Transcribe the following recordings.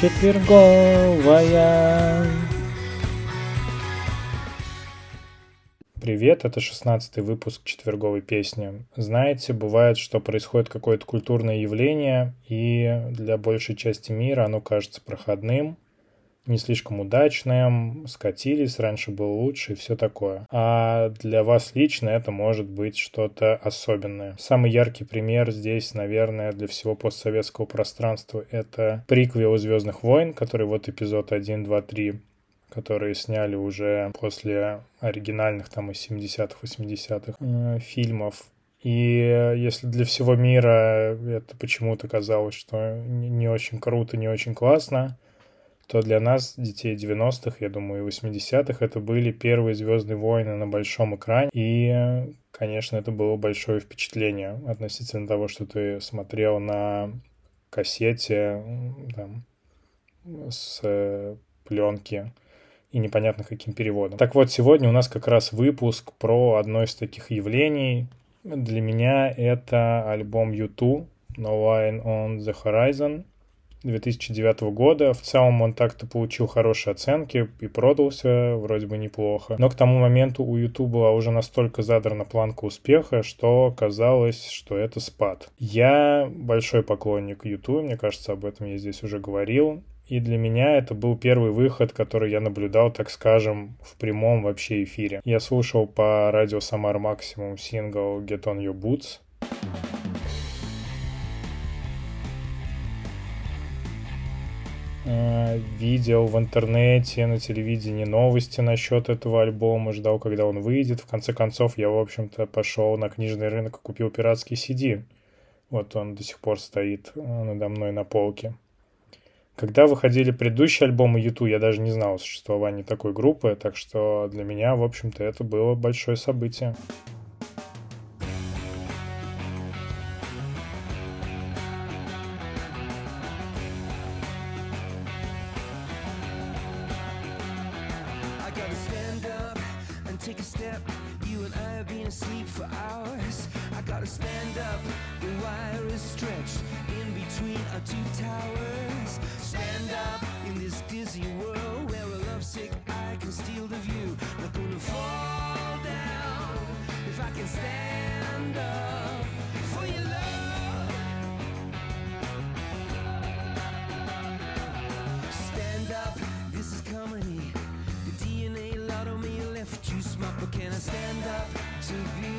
четверговая. Привет, это шестнадцатый выпуск четверговой песни. Знаете, бывает, что происходит какое-то культурное явление, и для большей части мира оно кажется проходным, не слишком удачным, скатились, раньше было лучше и все такое. А для вас лично это может быть что-то особенное. Самый яркий пример здесь, наверное, для всего постсоветского пространства это приквел «Звездных войн», который вот эпизод 1, 2, 3 которые сняли уже после оригинальных там из 70-х, 80-х э, фильмов. И если для всего мира это почему-то казалось, что не очень круто, не очень классно, то для нас, детей 90-х, я думаю, и 80-х, это были первые «Звездные войны» на большом экране. И, конечно, это было большое впечатление относительно того, что ты смотрел на кассете там, с э, пленки и непонятно каким переводом. Так вот, сегодня у нас как раз выпуск про одно из таких явлений. Для меня это альбом U2 No Line on the Horizon — 2009 года. В целом он так-то получил хорошие оценки и продался вроде бы неплохо. Но к тому моменту у YouTube была уже настолько задрана планка успеха, что казалось, что это спад. Я большой поклонник YouTube, мне кажется, об этом я здесь уже говорил. И для меня это был первый выход, который я наблюдал, так скажем, в прямом вообще эфире. Я слушал по радио Самар Максимум сингл Get On Your Boots. Э, видел в интернете, на телевидении новости насчет этого альбома, ждал, когда он выйдет. В конце концов, я, в общем-то, пошел на книжный рынок и купил пиратский CD. Вот он до сих пор стоит э, надо мной на полке. Когда выходили предыдущие альбомы YouTube, я даже не знал о существовании такой группы, так что для меня, в общем-то, это было большое событие. take a step. You and I have been asleep for hours. I gotta stand up. The wire is stretched in between our two towers. Stand up in this dizzy world where a lovesick eye can steal the view. Not gonna fall down if I can stand up. to be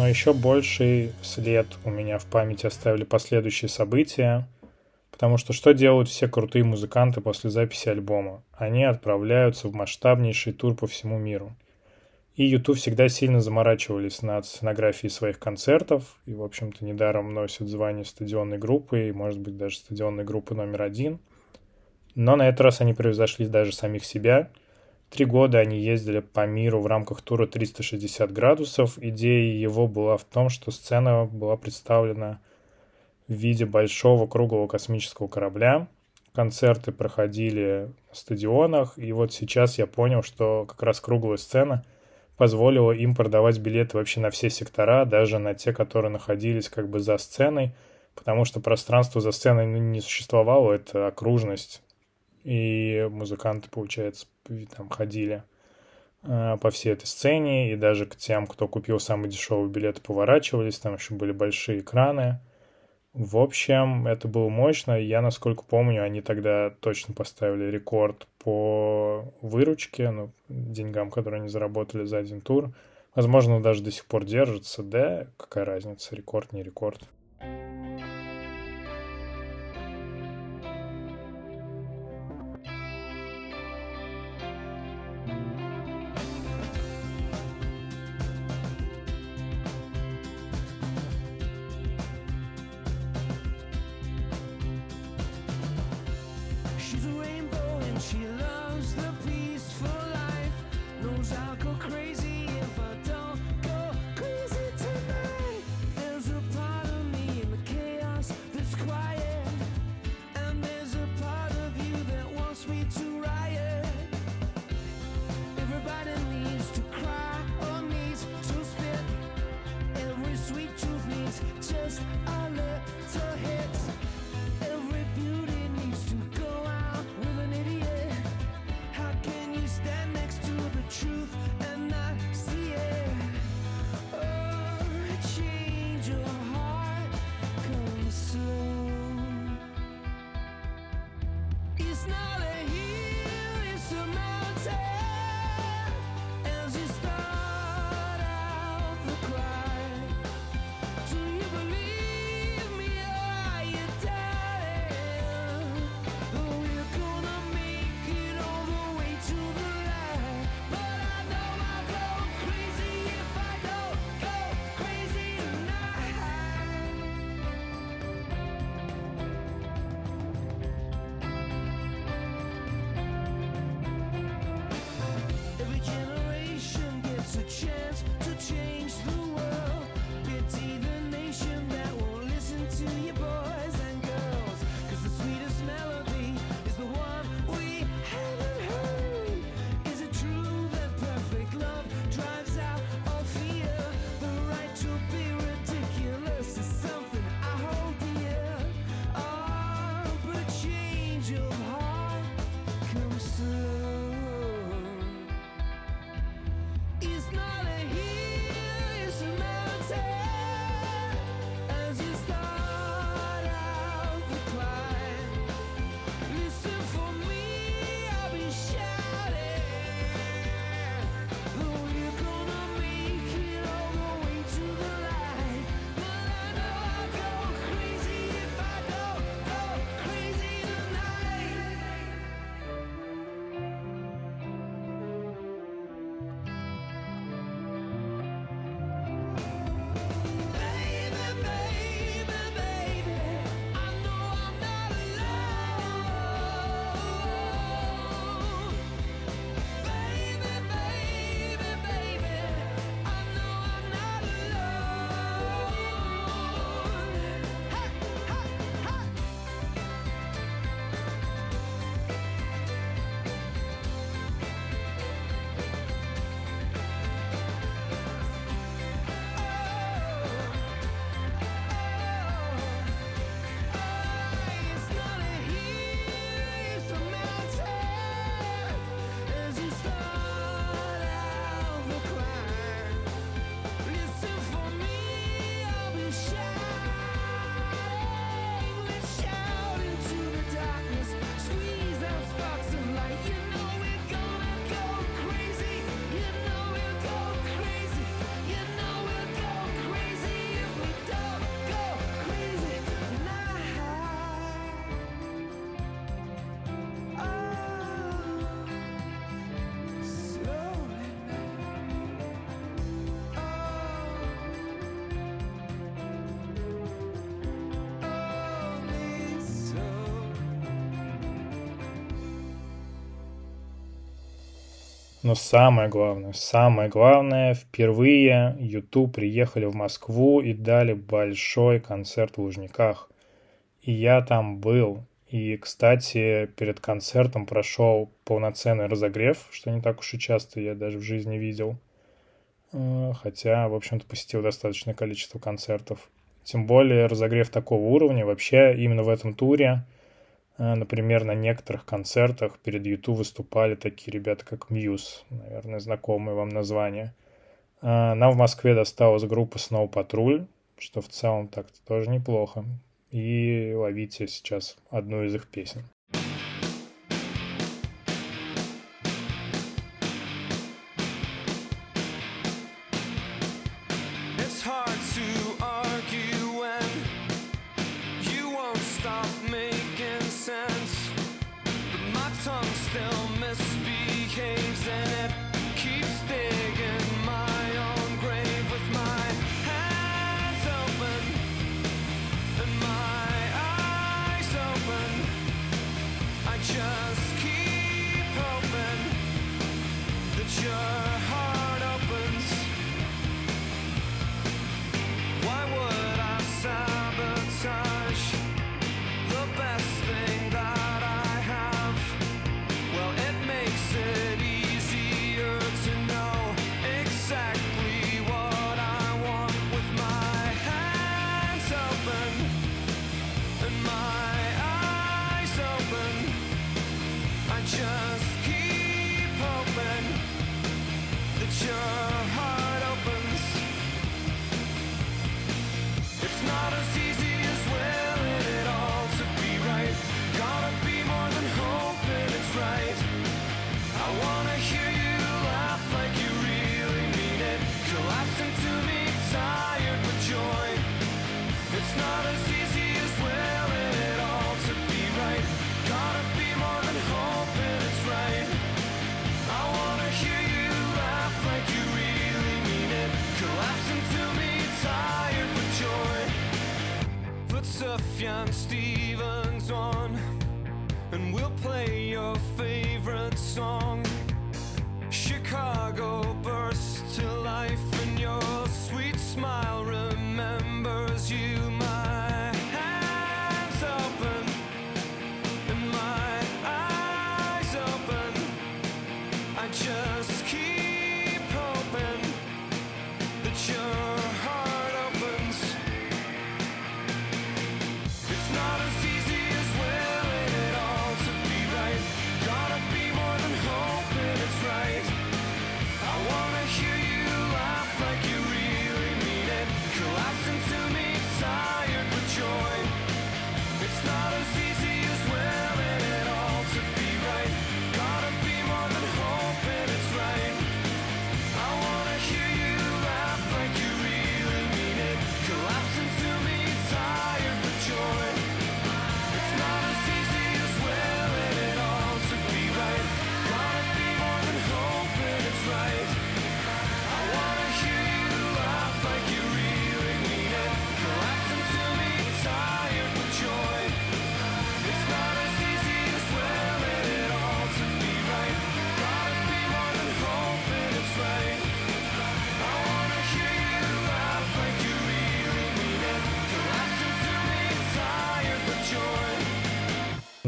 Но еще больший след у меня в памяти оставили последующие события, потому что что делают все крутые музыканты после записи альбома? Они отправляются в масштабнейший тур по всему миру. И YouTube всегда сильно заморачивались над сценографией своих концертов, и, в общем-то, недаром носят звание стадионной группы, и, может быть, даже стадионной группы номер один. Но на этот раз они превзошли даже самих себя – Три года они ездили по миру в рамках тура 360 градусов. Идея его была в том, что сцена была представлена в виде большого круглого космического корабля. Концерты проходили на стадионах, и вот сейчас я понял, что как раз круглая сцена позволила им продавать билеты вообще на все сектора, даже на те, которые находились как бы за сценой, потому что пространство за сценой не существовало, это окружность и музыканты, получается, там ходили э, по всей этой сцене, и даже к тем, кто купил самый дешевый билет, поворачивались, там еще были большие экраны. В общем, это было мощно. Я, насколько помню, они тогда точно поставили рекорд по выручке, ну, деньгам, которые они заработали за один тур. Возможно, даже до сих пор держится, да, какая разница, рекорд, не рекорд. Но самое главное, самое главное, впервые YouTube приехали в Москву и дали большой концерт в Лужниках. И я там был. И, кстати, перед концертом прошел полноценный разогрев, что не так уж и часто я даже в жизни видел. Э, хотя, в общем-то, посетил достаточное количество концертов. Тем более разогрев такого уровня вообще именно в этом туре – например, на некоторых концертах перед YouTube выступали такие ребята, как Muse, наверное, знакомые вам название. А, нам в Москве досталась группа Snow Patrol, что в целом так-то тоже неплохо. И ловите сейчас одну из их песен. just keep hoping that you're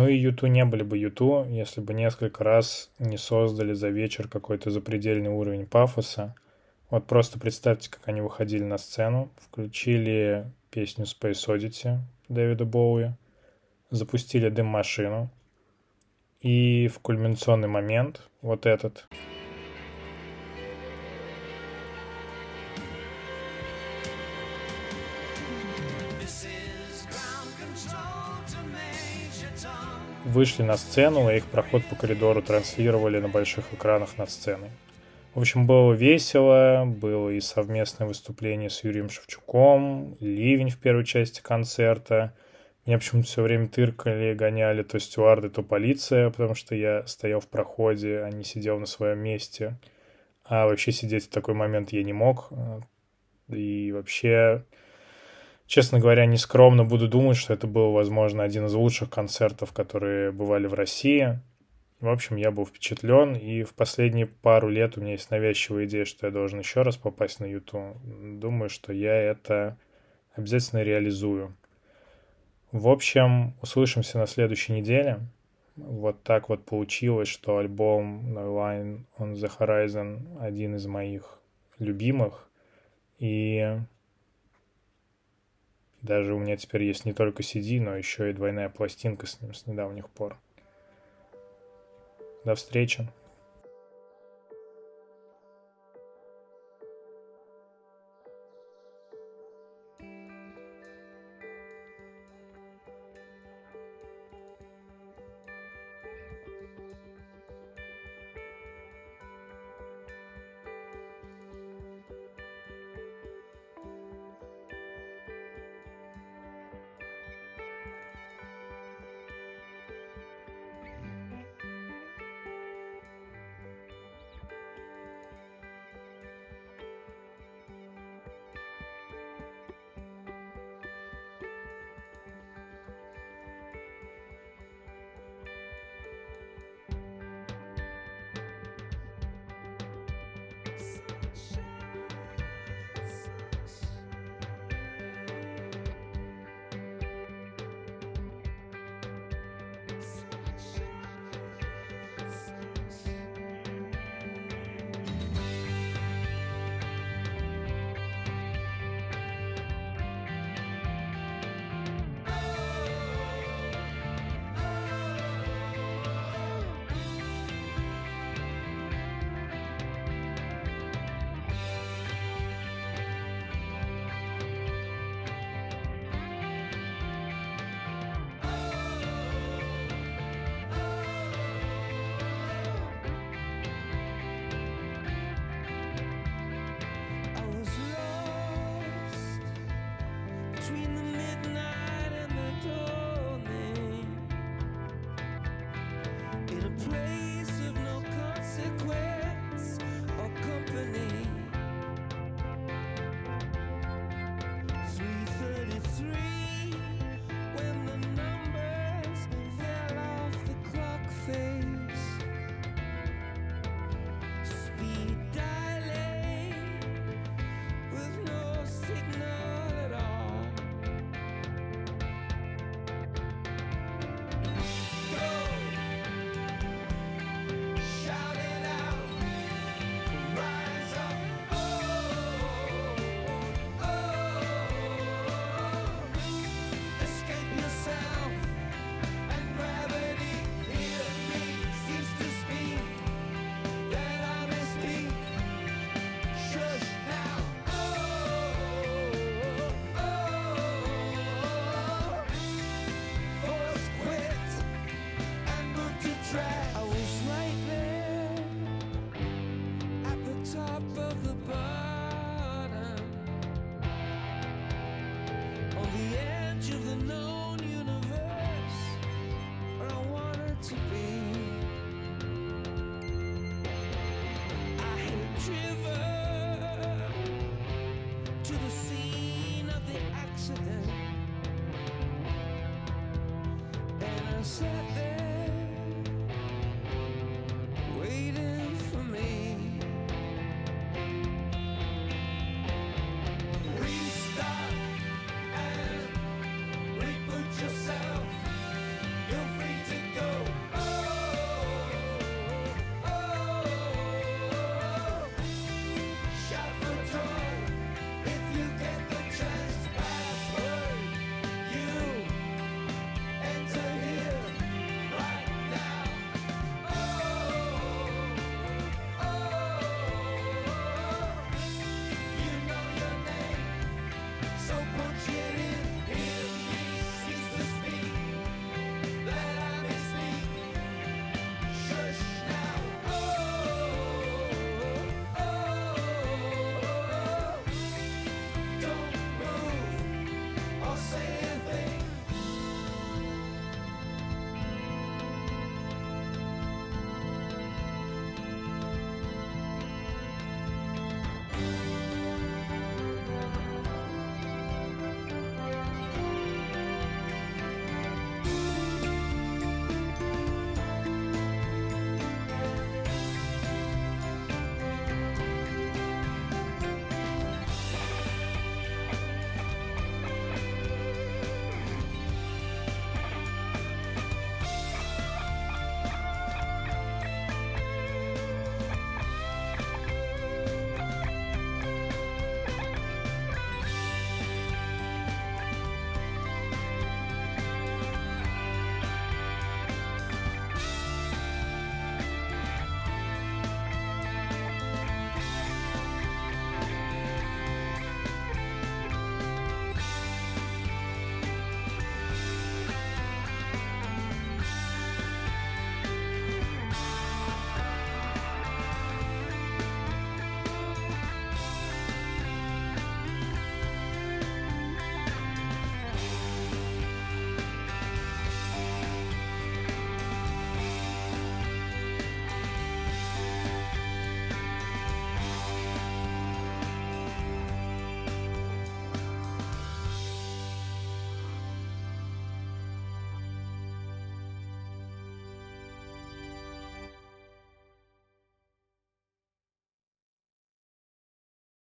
Ну и Юту не были бы Юту, если бы несколько раз не создали за вечер какой-то запредельный уровень пафоса. Вот просто представьте, как они выходили на сцену, включили песню Space Oddity Дэвида Боуи, запустили дым-машину, и в кульминационный момент вот этот – вышли на сцену, и их проход по коридору транслировали на больших экранах над сценой. В общем, было весело, было и совместное выступление с Юрием Шевчуком, ливень в первой части концерта. Меня почему-то все время тыркали, гоняли то стюарды, то полиция, потому что я стоял в проходе, а не сидел на своем месте. А вообще сидеть в такой момент я не мог. И вообще честно говоря, нескромно буду думать, что это был, возможно, один из лучших концертов, которые бывали в России. В общем, я был впечатлен, и в последние пару лет у меня есть навязчивая идея, что я должен еще раз попасть на YouTube. Думаю, что я это обязательно реализую. В общем, услышимся на следующей неделе. Вот так вот получилось, что альбом No Line on the Horizon один из моих любимых. И даже у меня теперь есть не только CD, но еще и двойная пластинка с ним с недавних пор. До встречи. ます。